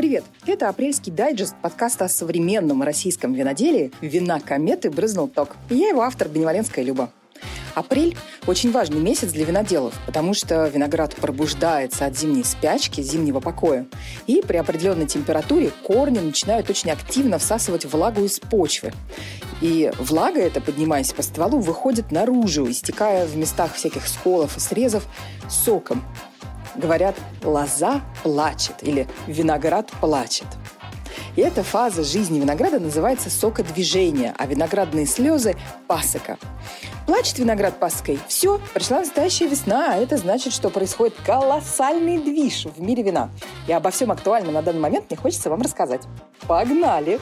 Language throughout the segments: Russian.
Привет! Это апрельский дайджест подкаста о современном российском виноделии «Вина кометы брызнул ток». Я его автор Беневаленская Люба. Апрель – очень важный месяц для виноделов, потому что виноград пробуждается от зимней спячки, зимнего покоя. И при определенной температуре корни начинают очень активно всасывать влагу из почвы. И влага эта, поднимаясь по стволу, выходит наружу, истекая в местах всяких сколов и срезов соком. Говорят, лоза плачет или виноград плачет. И эта фаза жизни винограда называется сокодвижение, а виноградные слезы – пасока. Плачет виноград паской. Все, пришла настоящая весна, а это значит, что происходит колоссальный движ в мире вина. И обо всем актуальном на данный момент мне хочется вам рассказать. Погнали!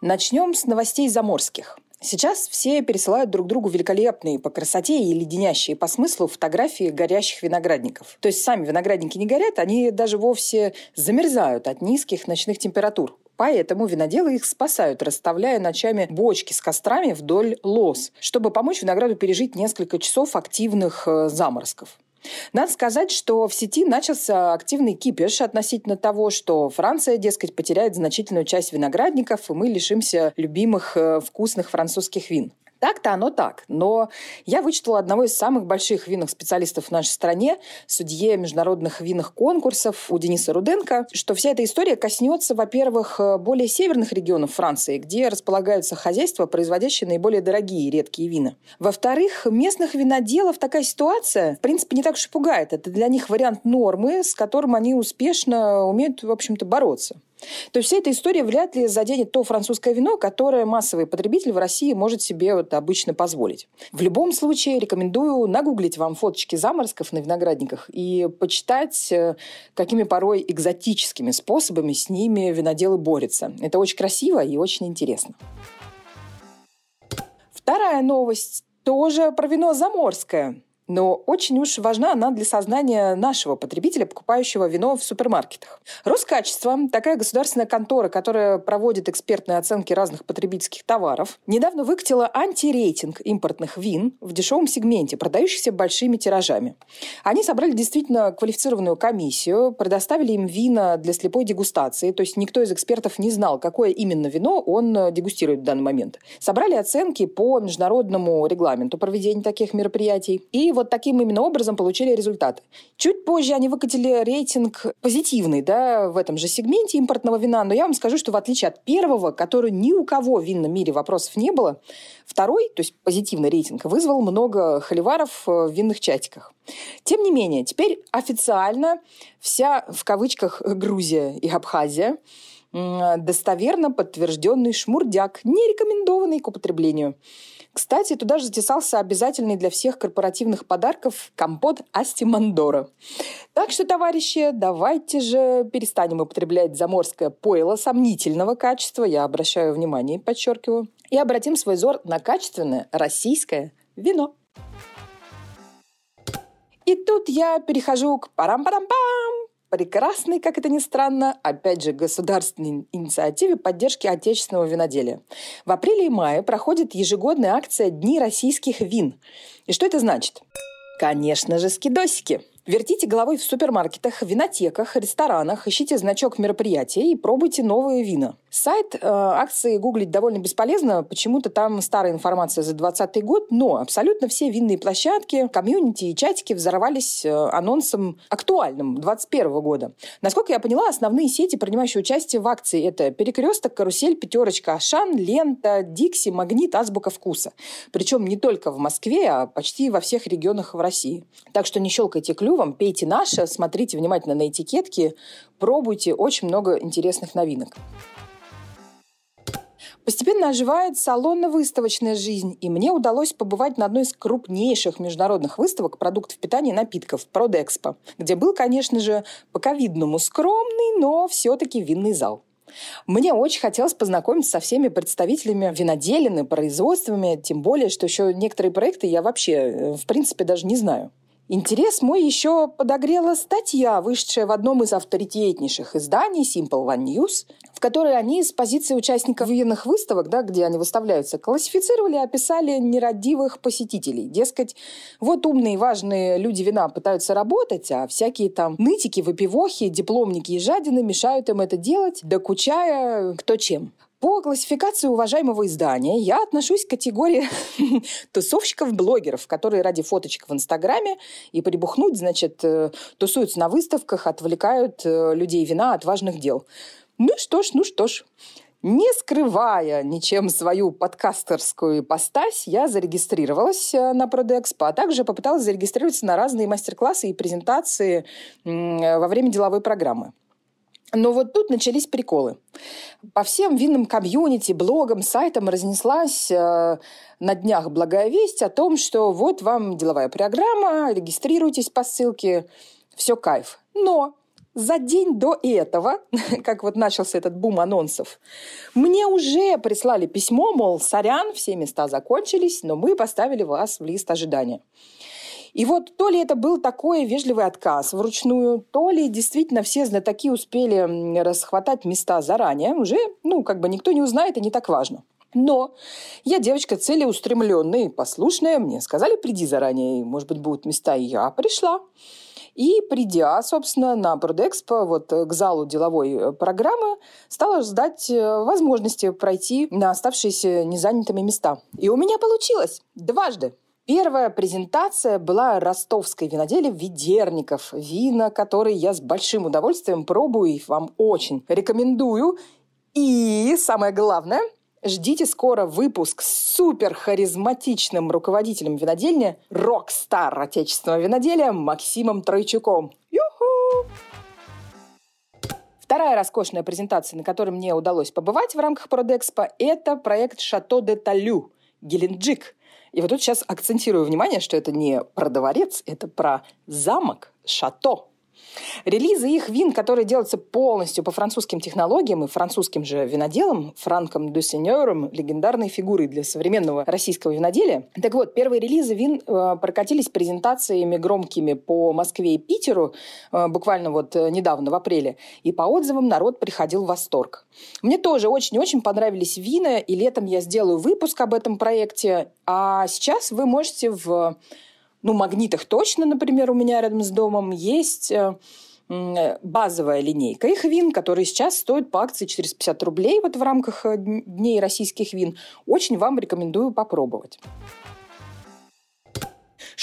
Начнем с новостей заморских. Сейчас все пересылают друг другу великолепные по красоте и леденящие по смыслу фотографии горящих виноградников. То есть сами виноградники не горят, они даже вовсе замерзают от низких ночных температур. Поэтому виноделы их спасают, расставляя ночами бочки с кострами вдоль лоз, чтобы помочь винограду пережить несколько часов активных э, заморозков. Надо сказать, что в сети начался активный кипиш относительно того, что Франция, дескать, потеряет значительную часть виноградников, и мы лишимся любимых э, вкусных французских вин. Так-то оно так. Но я вычитала одного из самых больших винных специалистов в нашей стране, судье международных винных конкурсов у Дениса Руденко, что вся эта история коснется, во-первых, более северных регионов Франции, где располагаются хозяйства, производящие наиболее дорогие и редкие вина. Во-вторых, местных виноделов такая ситуация, в принципе, не так уж и пугает. Это для них вариант нормы, с которым они успешно умеют, в общем-то, бороться. То есть вся эта история вряд ли заденет то французское вино, которое массовый потребитель в России может себе вот обычно позволить. В любом случае рекомендую нагуглить вам фоточки заморозков на виноградниках и почитать, э, какими порой экзотическими способами с ними виноделы борются. Это очень красиво и очень интересно. Вторая новость тоже про вино заморское. Но очень уж важна она для сознания нашего потребителя, покупающего вино в супермаркетах. Роскачество, такая государственная контора, которая проводит экспертные оценки разных потребительских товаров, недавно выкатила антирейтинг импортных вин в дешевом сегменте, продающихся большими тиражами. Они собрали действительно квалифицированную комиссию, предоставили им вина для слепой дегустации, то есть никто из экспертов не знал, какое именно вино он дегустирует в данный момент. Собрали оценки по международному регламенту проведения таких мероприятий и вот таким именно образом получили результаты. Чуть позже они выкатили рейтинг позитивный, да, в этом же сегменте импортного вина, но я вам скажу, что в отличие от первого, который ни у кого в винном мире вопросов не было, второй, то есть позитивный рейтинг, вызвал много холиваров э, в винных чатиках. Тем не менее, теперь официально вся, в кавычках, Грузия и Абхазия достоверно подтвержденный шмурдяк, не рекомендованный к употреблению. Кстати, туда же затесался обязательный для всех корпоративных подарков компот Астимандора. Так что, товарищи, давайте же перестанем употреблять заморское пойло сомнительного качества, я обращаю внимание, подчеркиваю, и обратим свой взор на качественное российское вино. И тут я перехожу к парам-парам-пам прекрасной, как это ни странно, опять же, государственной инициативе поддержки отечественного виноделия. В апреле и мае проходит ежегодная акция «Дни российских вин». И что это значит? Конечно же, скидосики – Вертите головой в супермаркетах, винотеках, ресторанах, ищите значок мероприятия и пробуйте новые вина. Сайт э, акции гуглить довольно бесполезно, почему-то там старая информация за 2020 год, но абсолютно все винные площадки, комьюнити и чатики взорвались э, анонсом актуальным 2021 года. Насколько я поняла, основные сети, принимающие участие в акции, это Перекресток, Карусель, Пятерочка, Ашан, Лента, Дикси, Магнит, Азбука вкуса. Причем не только в Москве, а почти во всех регионах в России. Так что не щелкайте клюв, вам, пейте наше, смотрите внимательно на этикетки, пробуйте очень много интересных новинок. Постепенно оживает салонно-выставочная жизнь, и мне удалось побывать на одной из крупнейших международных выставок продуктов питания и напитков – Продэкспо, где был, конечно же, по-ковидному скромный, но все-таки винный зал. Мне очень хотелось познакомиться со всеми представителями виноделин и производствами, тем более, что еще некоторые проекты я вообще, э, в принципе, даже не знаю. Интерес мой еще подогрела статья, вышедшая в одном из авторитетнейших изданий Simple One News, в которой они с позиции участников винных выставок, да, где они выставляются, классифицировали и описали нерадивых посетителей. Дескать, вот умные и важные люди вина пытаются работать, а всякие там нытики, выпивохи, дипломники и жадины мешают им это делать, докучая кто чем. По классификации уважаемого издания я отношусь к категории тусовщиков-блогеров, которые ради фоточек в Инстаграме и прибухнуть, значит, э, тусуются на выставках, отвлекают э, людей вина от важных дел. Ну что ж, ну что ж. Не скрывая ничем свою подкастерскую ипостась, я зарегистрировалась э, на Продэкспо, а также попыталась зарегистрироваться на разные мастер-классы и презентации во время деловой программы. Но вот тут начались приколы. По всем винным комьюнити, блогам, сайтам разнеслась э, на днях благая весть о том, что вот вам деловая программа, регистрируйтесь по ссылке, все кайф. Но за день до этого, как вот начался этот бум анонсов, мне уже прислали письмо, мол, сорян, все места закончились, но мы поставили вас в лист ожидания. И вот то ли это был такой вежливый отказ вручную, то ли действительно все знатоки успели расхватать места заранее, уже, ну, как бы никто не узнает, и не так важно. Но я девочка целеустремленная и послушная. Мне сказали, приди заранее, может быть, будут места, и я пришла. И придя, собственно, на Продэкспо, вот к залу деловой программы, стала ждать э, возможности пройти на оставшиеся незанятыми места. И у меня получилось дважды. Первая презентация была ростовской виноделия Ведерников. Вина, которые я с большим удовольствием пробую и вам очень рекомендую. И самое главное, ждите скоро выпуск с супер харизматичным руководителем винодельни, рок-стар отечественного виноделия Максимом Тройчуком. Юху! Вторая роскошная презентация, на которой мне удалось побывать в рамках Продэкспо, это проект «Шато де Талю» Геленджик – и вот тут сейчас акцентирую внимание, что это не про дворец, это про замок, шато. Релизы их вин, которые делаются полностью по французским технологиям и французским же виноделам, Франком де Сеньором, легендарной фигурой для современного российского виноделия. Так вот, первые релизы вин э, прокатились презентациями громкими по Москве и Питеру э, буквально вот э, недавно, в апреле. И по отзывам народ приходил в восторг. Мне тоже очень-очень понравились вина, и летом я сделаю выпуск об этом проекте. А сейчас вы можете в ну, магнитах точно, например, у меня рядом с домом есть э, базовая линейка их вин, которые сейчас стоят по акции 450 рублей вот в рамках э, Дней российских вин. Очень вам рекомендую попробовать.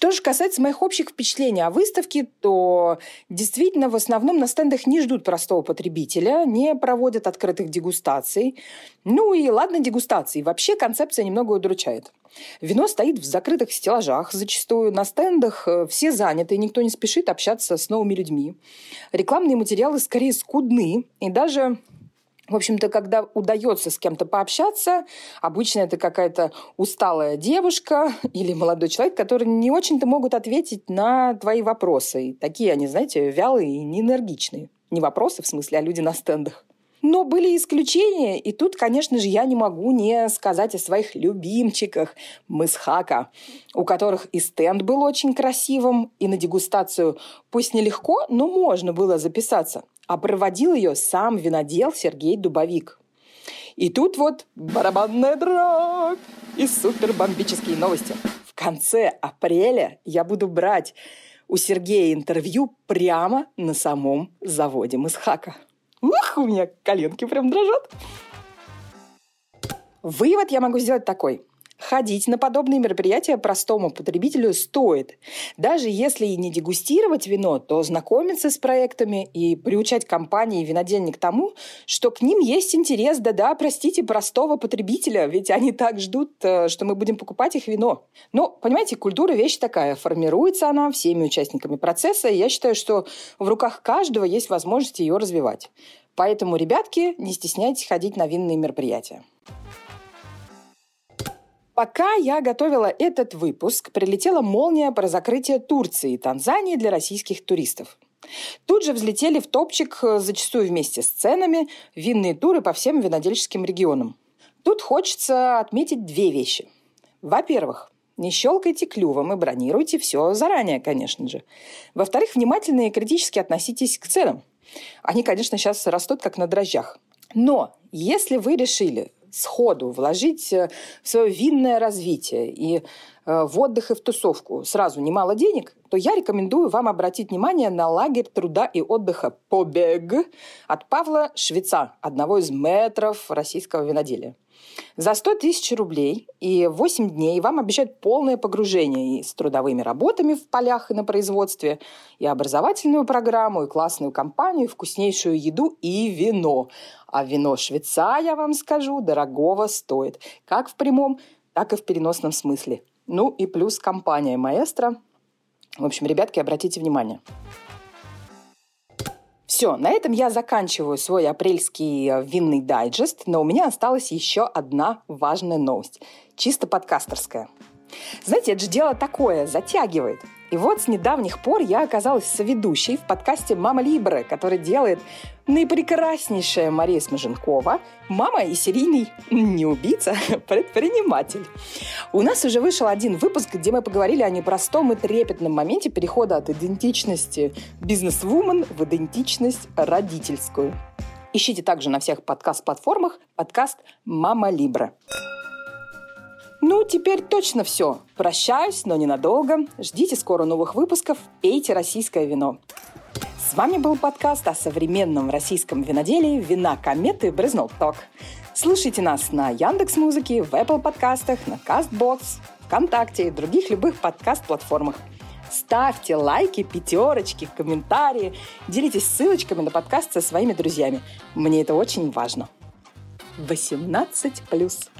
Что же касается моих общих впечатлений о выставке, то действительно в основном на стендах не ждут простого потребителя, не проводят открытых дегустаций. Ну и ладно дегустации, вообще концепция немного удручает. Вино стоит в закрытых стеллажах, зачастую на стендах э, все заняты, никто не спешит общаться с новыми людьми. Рекламные материалы скорее скудны, и даже в общем-то, когда удается с кем-то пообщаться, обычно это какая-то усталая девушка или молодой человек, которые не очень-то могут ответить на твои вопросы. И такие они, знаете, вялые и неэнергичные. Не вопросы, в смысле, а люди на стендах. Но были исключения, и тут, конечно же, я не могу не сказать о своих любимчиках Мысхака, у которых и стенд был очень красивым, и на дегустацию пусть нелегко, но можно было записаться. А проводил ее сам винодел Сергей Дубовик. И тут вот барабанная дробь и супербомбические новости. В конце апреля я буду брать у Сергея интервью прямо на самом заводе Мысхака. Ух, у меня коленки прям дрожат. Вывод я могу сделать такой. Ходить на подобные мероприятия простому потребителю стоит. Даже если и не дегустировать вино, то знакомиться с проектами и приучать компании и винодельни к тому, что к ним есть интерес, да-да, простите, простого потребителя, ведь они так ждут, э, что мы будем покупать их вино. Но, понимаете, культура вещь такая, формируется она всеми участниками процесса, и я считаю, что в руках каждого есть возможность ее развивать. Поэтому, ребятки, не стесняйтесь ходить на винные мероприятия. Пока я готовила этот выпуск, прилетела молния про закрытие Турции и Танзании для российских туристов. Тут же взлетели в топчик, э, зачастую вместе с ценами, винные туры по всем винодельческим регионам. Тут хочется отметить две вещи. Во-первых, не щелкайте клювом и бронируйте все заранее, конечно же. Во-вторых, внимательно и критически относитесь к ценам. Они, конечно, сейчас растут как на дрожжах. Но если вы решили сходу вложить э, в свое винное развитие и э, в отдых и в тусовку сразу немало денег, то я рекомендую вам обратить внимание на лагерь труда и отдыха «Побег» от Павла Швеца, одного из метров российского виноделия. За 100 тысяч рублей и 8 дней вам обещают полное погружение и с трудовыми работами в полях и на производстве, и образовательную программу, и классную компанию, и вкуснейшую еду, и вино. А вино швеца, я вам скажу, дорогого стоит. Как в прямом, так и в переносном смысле. Ну и плюс компания «Маэстро». В общем, ребятки, обратите внимание. Все, на этом я заканчиваю свой апрельский э, винный дайджест, но у меня осталась еще одна важная новость, чисто подкастерская. Знаете, это же дело такое, затягивает. И вот с недавних пор я оказалась соведущей в подкасте «Мама Либре», который делает наипрекраснейшая Мария Смеженкова, мама и серийный не убийца, предприниматель. У нас уже вышел один выпуск, где мы поговорили о непростом и трепетном моменте перехода от идентичности бизнес-вумен в идентичность родительскую. Ищите также на всех подкаст-платформах подкаст «Мама Либре». Ну, теперь точно все. Прощаюсь, но ненадолго. Ждите скоро новых выпусков. Пейте российское вино. С вами был подкаст о современном российском виноделии «Вина кометы Брызнул Ток». Слушайте нас на Яндекс Музыке, в Apple подкастах, на Castbox, ВКонтакте и других любых подкаст-платформах. Ставьте лайки, пятерочки, комментарии, делитесь ссылочками на подкаст со своими друзьями. Мне это очень важно. 18 плюс.